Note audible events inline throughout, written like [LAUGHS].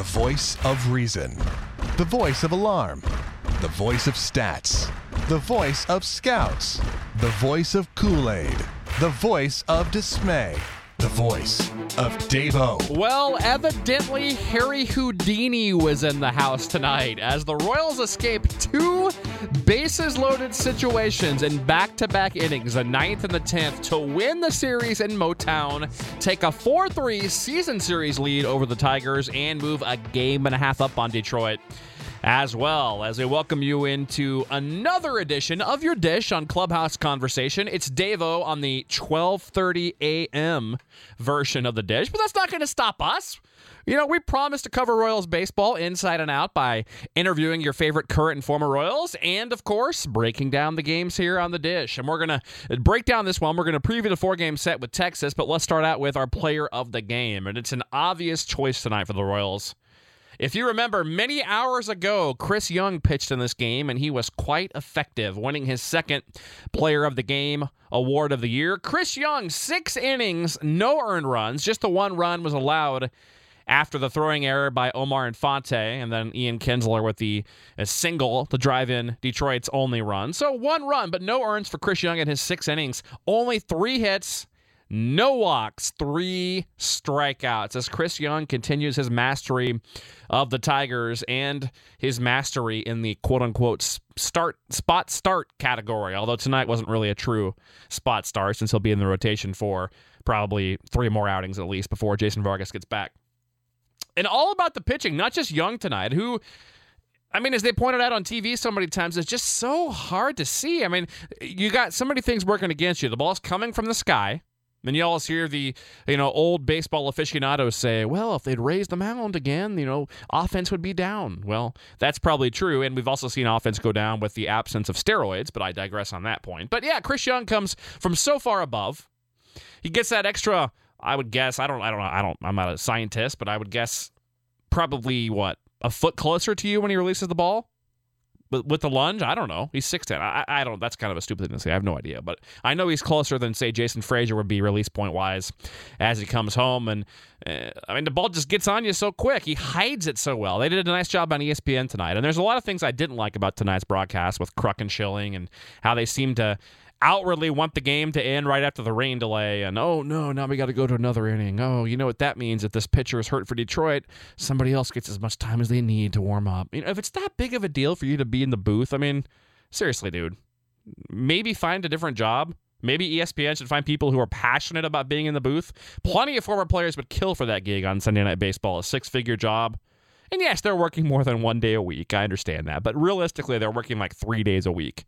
The voice of reason. The voice of alarm. The voice of stats. The voice of scouts. The voice of Kool Aid. The voice of dismay. The voice of Davo. Well, evidently Harry Houdini was in the house tonight as the Royals escaped two bases loaded situations in back to back innings, the ninth and the tenth, to win the series in Motown, take a 4 3 season series lead over the Tigers, and move a game and a half up on Detroit as well as we welcome you into another edition of your dish on Clubhouse Conversation. It's Davo on the 12:30 a.m. version of the dish, but that's not going to stop us. You know, we promised to cover Royals baseball inside and out by interviewing your favorite current and former Royals, and of course, breaking down the games here on the dish. And we're going to break down this one. We're going to preview the four game set with Texas, but let's start out with our player of the game. And it's an obvious choice tonight for the Royals. If you remember, many hours ago, Chris Young pitched in this game, and he was quite effective, winning his second Player of the Game award of the year. Chris Young, six innings, no earned runs, just the one run was allowed after the throwing error by Omar Infante, and then Ian Kinsler with the single to drive in Detroit's only run. So one run, but no earns for Chris Young in his six innings. Only three hits, no walks, three strikeouts as Chris Young continues his mastery of the Tigers and his mastery in the quote unquote start spot start category. Although tonight wasn't really a true spot start since he'll be in the rotation for probably three more outings at least before Jason Vargas gets back. And all about the pitching, not just Young tonight, who I mean, as they pointed out on TV so many times, it's just so hard to see. I mean, you got so many things working against you. The ball's coming from the sky. And you always hear the you know old baseball aficionados say, "Well, if they'd raised the mound again, you know, offense would be down." Well, that's probably true, and we've also seen offense go down with the absence of steroids. But I digress on that point. But yeah, Chris Young comes from so far above. He gets that extra. I would guess. I don't. I don't know. I don't. I'm not a scientist, but I would guess probably what a foot closer to you when he releases the ball But with the lunge, I don't know. He's 6'10. I, I don't. That's kind of a stupid thing to say. I have no idea. But I know he's closer than, say, Jason Frasor would be release point wise as he comes home. And uh, I mean, the ball just gets on you so quick. He hides it so well. They did a nice job on ESPN tonight. And there's a lot of things I didn't like about tonight's broadcast with Kruk and Schilling and how they seem to outwardly want the game to end right after the rain delay and oh no now we got to go to another inning oh you know what that means if this pitcher is hurt for detroit somebody else gets as much time as they need to warm up you know if it's that big of a deal for you to be in the booth i mean seriously dude maybe find a different job Maybe ESPN should find people who are passionate about being in the booth. Plenty of former players would kill for that gig on Sunday Night Baseball, a six figure job. And yes, they're working more than one day a week. I understand that. But realistically, they're working like three days a week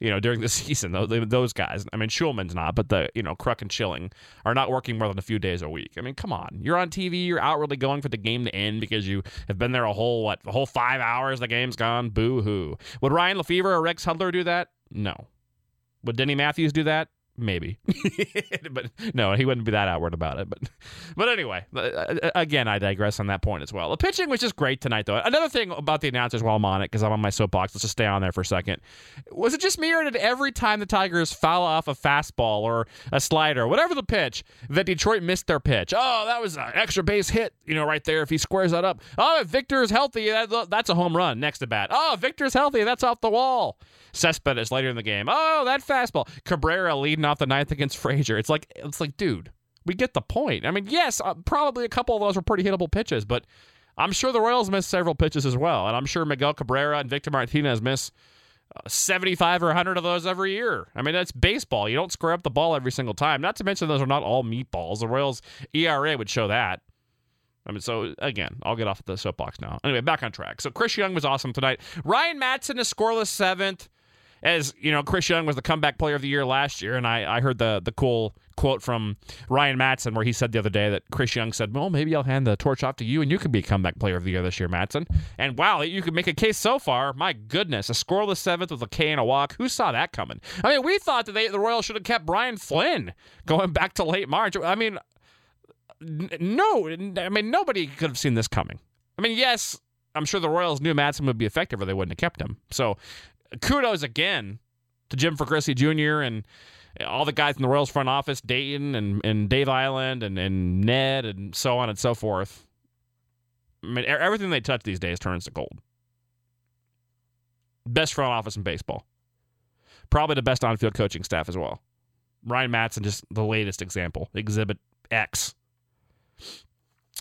you know, during the [LAUGHS] season. Those guys, I mean, Shulman's not, but the, you know, Kruk and Schilling are not working more than a few days a week. I mean, come on. You're on TV, you're outwardly going for the game to end because you have been there a whole, what, a whole five hours, the game's gone. Boo hoo. Would Ryan Lefebvre or Rex Hudler do that? No. Would Denny Matthews do that? Maybe. [LAUGHS] But no he wouldn't be that outward about it. But but anyway uh, uh, again i digress on that point as well. The pitching was just great tonight though. Another thing about the announcers while i'm on it because i'm on my soapbox let's just stay on there for a second. Was it just me or did every time the tigers foul off a fastball or a slider whatever the pitch that detroit missed their pitch? Oh that was an extra base hit you know right there if he squares that up. Oh if victor is healthy that's a home run. Next to bat. Oh victor's healthy that's off the wall. Cespedes later in the game. Oh, that fastball. Cabrera leading off the ninth against Frasor. It's like it's like, dude, we get the point. I mean, yes, uh, probably a couple of those were pretty hittable pitches, but I'm sure the Royals missed several pitches as well, and I'm sure Miguel Cabrera and Victor Martinez miss. Uh, 75 or 100 of those every year. I mean, that's baseball. You don't square up the ball every single time. Not to mention, those are not all meatballs. The Royals' ERA would show that. I mean, so again, I'll get off the soapbox now. Anyway, back on track. So Chris Young was awesome tonight. Ryan Madson is scoreless seventh as you know, Chris Young was the comeback player of the year last year, and I, I heard the the cool quote from Ryan Madson where he said the other day that Chris Young said, "Well, maybe I'll hand the torch off to you, and you could be comeback player of the year this year, Madson." And wow, you could make a case so far. My goodness, a scoreless seventh with a K and a walk. Who saw that coming? I mean, we thought that they, the Royals should have kept Brian Flynn going back to late March. I mean, no, I mean nobody could have seen this coming. I mean, yes, I'm sure the Royals knew Madson would be effective, or they wouldn't have kept him. So kudos again to Jim Fregosi Jr. and all the guys in the Royals front office, Dayton and, and Dave Island and, and Ned and so on and so forth. I mean, everything they touch these days turns to gold. Best front office in baseball. Probably the best on-field coaching staff as well. Ryan Madson, just the latest example. Exhibit X.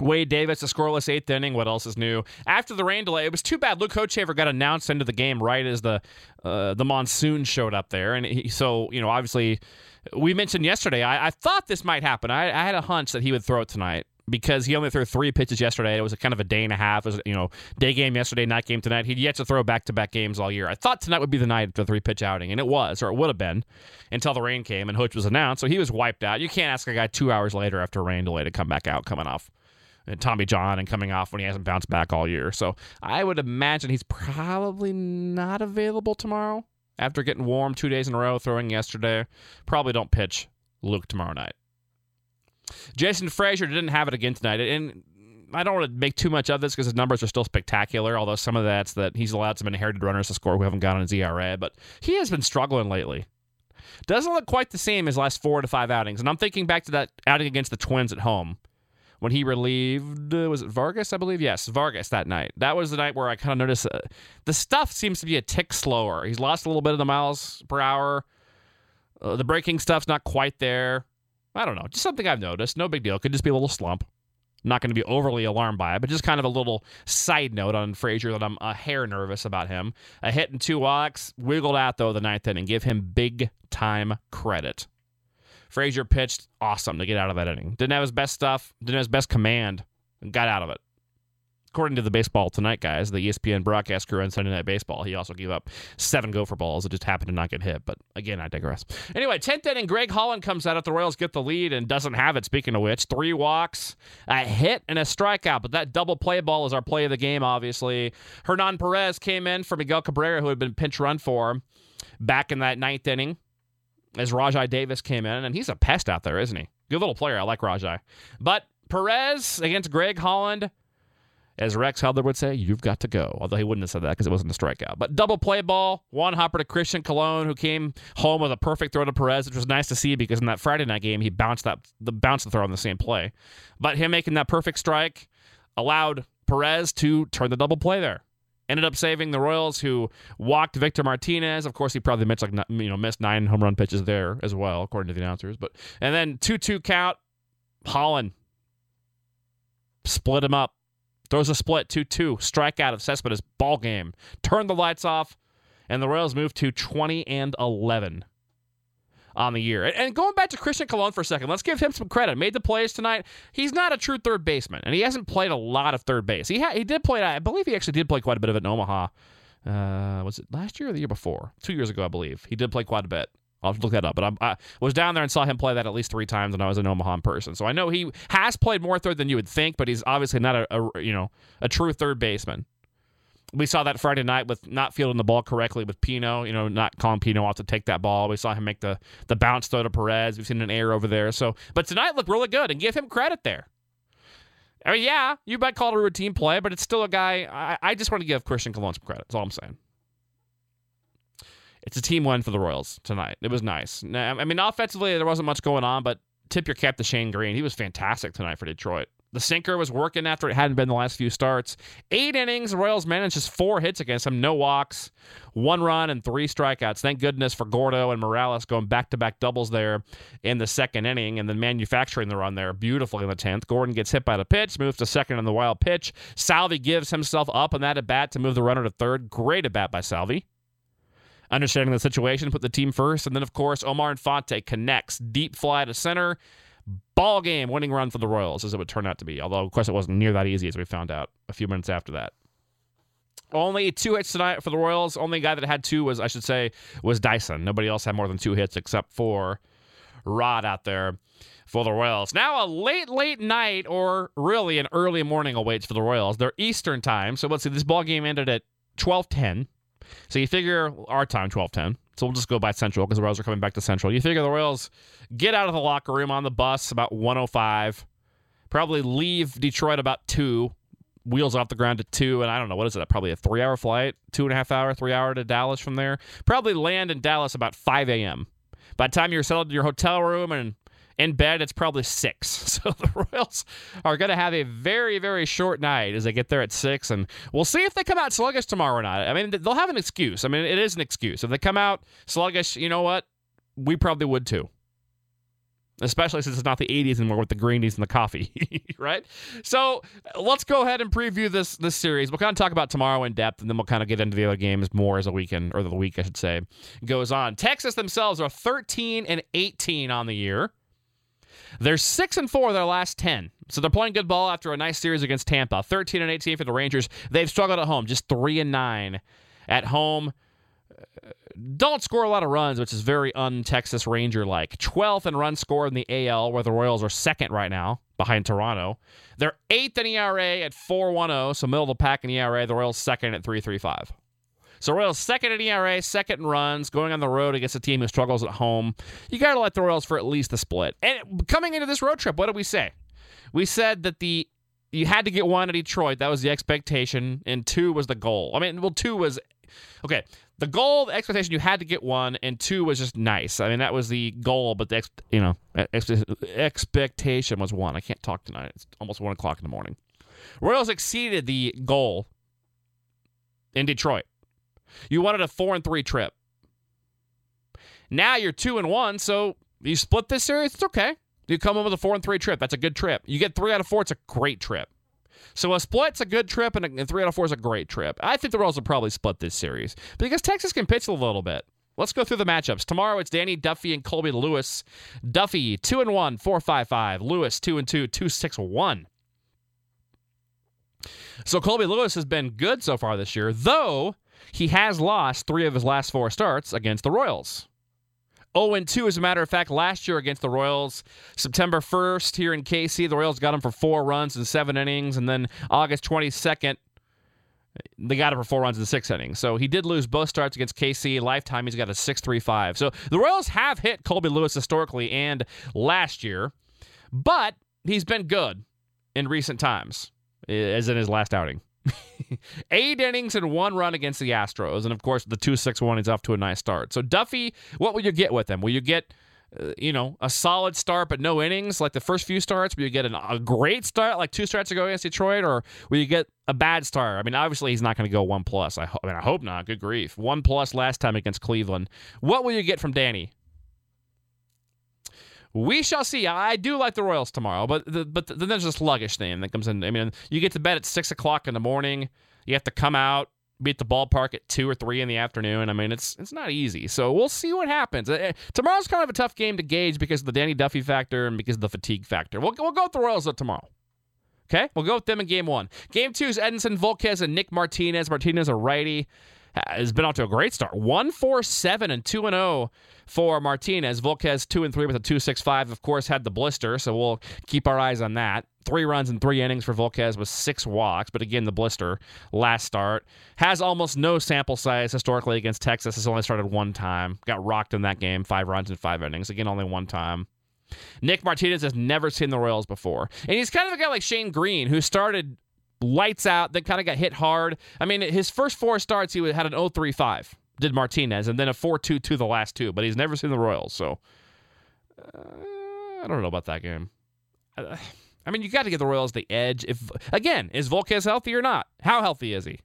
Wade Davis, a scoreless eighth inning. What else is new? After the rain delay, it was too bad. Luke Hochevar got announced into the game right as the uh, the monsoon showed up there, and he, so you know, obviously, we mentioned yesterday. I, I thought this might happen. I, I had a hunch that he would throw it tonight because he only threw three pitches yesterday. It was kind of a day and a half. It was you know day game yesterday, night game tonight. He'd yet to throw back to back games all year. I thought tonight would be the night for the three pitch outing, and it was, or it would have been, until the rain came and Hutch was announced. So he was wiped out. You can't ask a guy two hours later after a rain delay to come back out, coming off and Tommy John and coming off when he hasn't bounced back all year. So I would imagine he's probably not available tomorrow after getting warm two days in a row, throwing yesterday. Probably don't pitch Luke tomorrow night. Jason Frasor didn't have it again tonight, and I don't want to make too much of this because his numbers are still spectacular. Although some of that's that he's allowed some inherited runners to score who haven't gotten his ERA, but he has been struggling lately. Doesn't look quite the same as last four to five outings, and I'm thinking back to that outing against the Twins at home when he relieved uh, was it Vargas I believe? Yes Vargas that night. That was the night where I kind of noticed uh, the stuff seems to be a tick slower. He's lost a little bit of the miles per hour. Uh, the braking stuff's not quite there. I don't know just something I've noticed. No big deal. Could just be a little slump. I'm not going to be overly alarmed by it but just kind of a little side note on Frasor that I'm a hair nervous about him. A hit and two walks wiggled out though the ninth inning. Give him big time credit Frasor pitched awesome to get out of that inning. Didn't have his best stuff, didn't have his best command, and got out of it. According to the Baseball Tonight guys, the ESPN broadcast crew on Sunday Night Baseball, he also gave up seven gopher balls that just happened to not get hit. But again, I digress. Anyway, 10th inning, Greg Holland comes out if the Royals get the lead and doesn't have it, speaking of which. Three walks, a hit, and a strikeout. But that double play ball is our play of the game, obviously. Hernan Perez came in for Miguel Cabrera, who had been pinch run for back in that ninth inning as Rajai Davis came in, and he's a pest out there, isn't he? Good little player. I like Rajai. But Perez against Greg Holland, as Rex Hudler would say, you've got to go. Although he wouldn't have said that because it wasn't a strikeout. But double play ball, one hopper to Christian Colon, who came home with a perfect throw to Perez, which was nice to see because in that Friday night game he bounced that the bounced the throw on the same play. But him making that perfect strike allowed Perez to turn the double play there ended up saving the Royals, who walked Victor Martinez. Of course, he probably missed like you know missed nine home run pitches there as well, according to the announcers. But and then two two count, Holland split him up, throws a split two two strikeout of Cespedes ball game, turned the lights off, and the Royals moved to twenty and eleven on the year. And going back to Christian Colon for a second, let's give him some credit. Made the plays tonight. He's not a true third baseman, and he hasn't played a lot of third base. He ha- he did play. I believe he actually did play quite a bit of it in Omaha. Uh, was it last year or the year before? Two years ago, I believe. He did play quite a bit. I'll look that up. But I, I was down there and saw him play that at least three times when I was in Omaha in person. So I know he has played more third than you would think, but he's obviously not a, a you know a true third baseman we saw that Friday night with not fielding the ball correctly with Pino, you know, not calling Pino off to take that ball. We saw him make the the bounce throw to Perez. We've seen an error over there. So, but tonight looked really good and give him credit there. I mean, yeah, you might call it a routine play, but it's still a guy. I, I just want to give Christian Colon some credit. That's all I'm saying. It's a team win for the Royals tonight. It was nice. Now, I mean, offensively, there wasn't much going on, but tip your cap to Shane Greene. He was fantastic tonight for Detroit. The sinker was working after it hadn't been the last few starts. Eight innings, Royals managed just four hits against him, no walks, one run, and three strikeouts. Thank goodness for Gordo and Morales going back to back doubles there in the second inning and then manufacturing the run there beautifully in the 10th. Gordon gets hit by the pitch, moves to second on the wild pitch. Salvy gives himself up on that at bat to move the runner to third. Great at bat by Salvy understanding the situation, put the team first. And then, of course, Omar Infante connects. Deep fly to center ball game winning run for the Royals, as it would turn out to be. Although, of course, it wasn't near that easy, as we found out a few minutes after that. Only two hits tonight for the Royals. Only guy that had two was, I should say, was Dyson. Nobody else had more than two hits except for Rod out there for the Royals. Now a late, late night, or really an early morning awaits for the Royals. They're Eastern time, so let's see. This ball game ended at twelve ten. So you figure our time twelve ten. So we'll just go by Central because the Royals are coming back to Central. You figure the Royals get out of the locker room on the bus about 105, probably leave Detroit about 2, wheels off the ground to 2, and I don't know, what is it? Probably a three hour flight, two and a half hour, three hour to Dallas from there. Probably land in Dallas about 5 a.m. By the time you're settled in your hotel room and In bed, it's probably six. [LAUGHS] So the Royals are going to have a very, very short night as they get there at six, and we'll see if they come out sluggish tomorrow or not. I mean, they'll have an excuse. I mean, it is an excuse. If they come out sluggish, you know what? We probably would too especially since it's not the 80s anymore with the greenies and the coffee, [LAUGHS] right? So let's go ahead and preview this this series. We'll kind of talk about tomorrow in depth, and then we'll kind of get into the other games more as the weekend or the week, I should say, goes on. Texas themselves are 13 and 18 on the year. They're six and four their last 10. So they're playing good ball after a nice series against Tampa. 13 and 18 for the Rangers. They've struggled at home, just three and nine at home uh, don't score a lot of runs, which is very un-Texas Ranger like. 12th in run score in the AL, where the Royals are second right now behind Toronto. They're eighth in ERA at 4.10, so middle of the pack in ERA. The Royals second at 3.35. So Royals second in ERA, second in runs, going on the road against a team who struggles at home. You got to let the Royals for at least the split. And coming into this road trip, what did we say? We said that the you had to get one at Detroit. That was the expectation, and two was the goal. I mean, well, two was okay the goal, the expectation, you had to get one, and two was just nice. I mean, that was the goal, but the ex, you know ex, expectation was one. I can't talk tonight. It's almost one o'clock in the morning. Royals exceeded the goal in Detroit. You wanted a four and three trip. Now you're two and one, so you split this series. It's okay. You come in with a four and three trip. That's a good trip. You get three out of four. It's a great trip. So a split's a good trip, and a, three out of four is a great trip. I think the Royals will probably split this series because Texas can pitch a little bit. Let's go through the matchups. Tomorrow it's Danny Duffy and Colby Lewis. Duffy two and one, four five five. Lewis two and two, two six one. So Colby Lewis has been good so far this year, though he has lost three of his last four starts against the Royals. 0 2, as a matter of fact, last year against the Royals. September 1st here in KC, the Royals got him for four runs in seven innings. And then August 22nd, they got him for four runs in six innings. So he did lose both starts against KC. Lifetime, he's got a 6 3 5. So the Royals have hit Colby Lewis historically and last year, but he's been good in recent times, as in his last outing. Eight innings and one run against the Astros. And of course, the 2 6 1 is off to a nice start. So, Duffy, what will you get with him? Will you get. Uh, you know, a solid start but no innings like the first few starts? Will you get an, a great start like two starts ago against Detroit, or will you get a bad start? I mean, obviously he's not going to go one plus. I, ho- I mean, I hope not. Good grief, one plus last time against Cleveland. What will you get from Danny? We shall see. I do like the Royals tomorrow, but the, but then there's a sluggish thing that comes in. I mean, you get to bed at six o'clock in the morning. You have to come out, be at the ballpark at two or three in the afternoon. I mean, it's it's not easy. So we'll see what happens. Uh, tomorrow's kind of a tough game to gauge because of the Danny Duffy factor and because of the fatigue factor. We'll we'll go with the Royals tomorrow. Okay, we'll go with them in game one. Game two is Edinson Volquez and Nick Martinez. Martinez a righty has been off to a great start. 1 4 7 and 2 0 for Martinez. Volquez 2 and 3 with a 2 6 5. Of course, had the blister, so we'll keep our eyes on that. Three runs in three innings for Volquez with six walks, but again, the blister last start. Has almost no sample size historically against Texas. Has only started one time. Got rocked in that game, five runs in five innings. Again, only one time. Nick Martinez has never seen the Royals before. And he's kind of a guy like Shane Greene, who started lights out, then kind of got hit hard. I mean, his first four starts, he had an 0-3-5, did Martinez, and then a 4-2-2 the last two, but he's never seen the Royals, so uh, I don't know about that game. Uh, I mean, you got to give the Royals the edge. If again, is Volquez healthy or not? How healthy is he?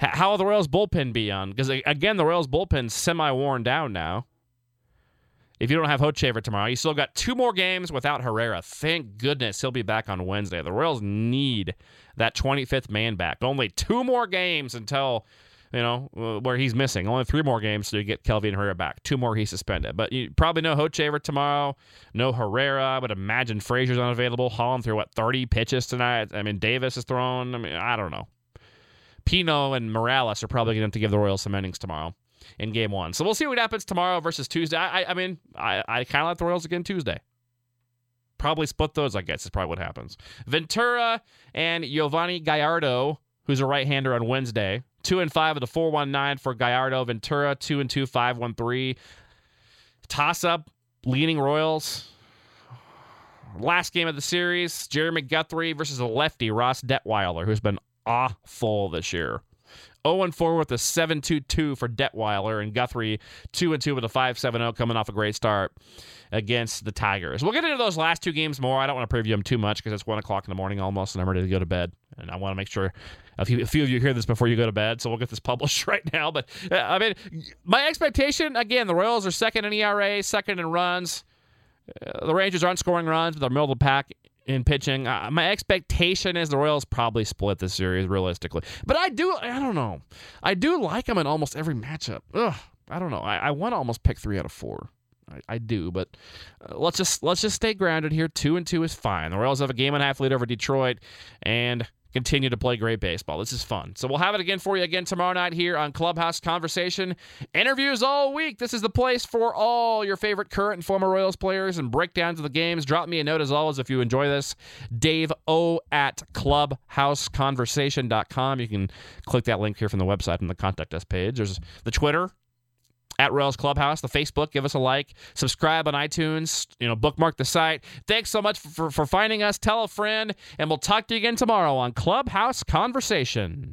How will the Royals bullpen be on? Because again, the Royals bullpen's semi worn down now if you don't have Hochevar tomorrow. You still got two more games without Herrera. Thank goodness he'll be back on Wednesday. The Royals need that 25th man back. Only two more games until, you know, uh, where he's missing. Only three more games to get Kelvin Herrera back. Two more he's suspended. But you probably know Hochevar tomorrow. No Herrera. I would imagine Frasor's unavailable. Holland threw, what, 30 pitches tonight? I mean, Davis is thrown. I mean, I don't know. Pino and Morales are probably going to have to give the Royals some innings tomorrow in game one. So we'll see what happens tomorrow versus Tuesday. I, I, I mean, I, I kind of like the Royals again Tuesday. Probably split those, I guess, is probably what happens. Ventura and Giovanni Gallardo, who's a right hander on Wednesday. Two and five of the 419 for Gallardo. Ventura, two and two, 513. Toss up, leading Royals. Last game of the series, Jeremy Guthrie versus a lefty, Ross Detweiler, who's been awful this year. 0 4 with a 7 2 2 for Detweiler, and Guthrie 2 2 with a 5 7 0 coming off a great start against the Tigers. We'll get into those last two games more. I don't want to preview them too much because it's 1 o'clock in the morning almost, and I'm ready to go to bed. And I want to make sure a few, a few of you hear this before you go to bed, so we'll get this [LAUGHS] published right now. But, uh, I mean, my expectation again, the Royals are second in ERA, second in runs. Uh, the Rangers aren't scoring runs, but they're middle of the pack in pitching. Uh, my expectation is the Royals probably split this series realistically. But I do, I don't know. I do like them in almost every matchup. Ugh, I don't know. I, I want to almost pick three out of four. I, I do, but uh, let's just let's just stay grounded here. Two and two is fine. The Royals have a game and a half lead over Detroit, and continue to play great baseball. This is fun. So we'll have it again for you again tomorrow night here on Clubhouse Conversation. Interviews all week. This is the place for all your favorite current and former Royals players and breakdowns of the games. Drop me a note as always if you enjoy this. Dave O at clubhouseconversation.com. You can click that link here from the website from the contact us page. There's the Twitter at Rails Clubhouse, the Facebook. Give us a like, subscribe on iTunes, you know, bookmark the site. Thanks so much for, for finding us. Tell a friend, and we'll talk to you again tomorrow on Clubhouse Conversation.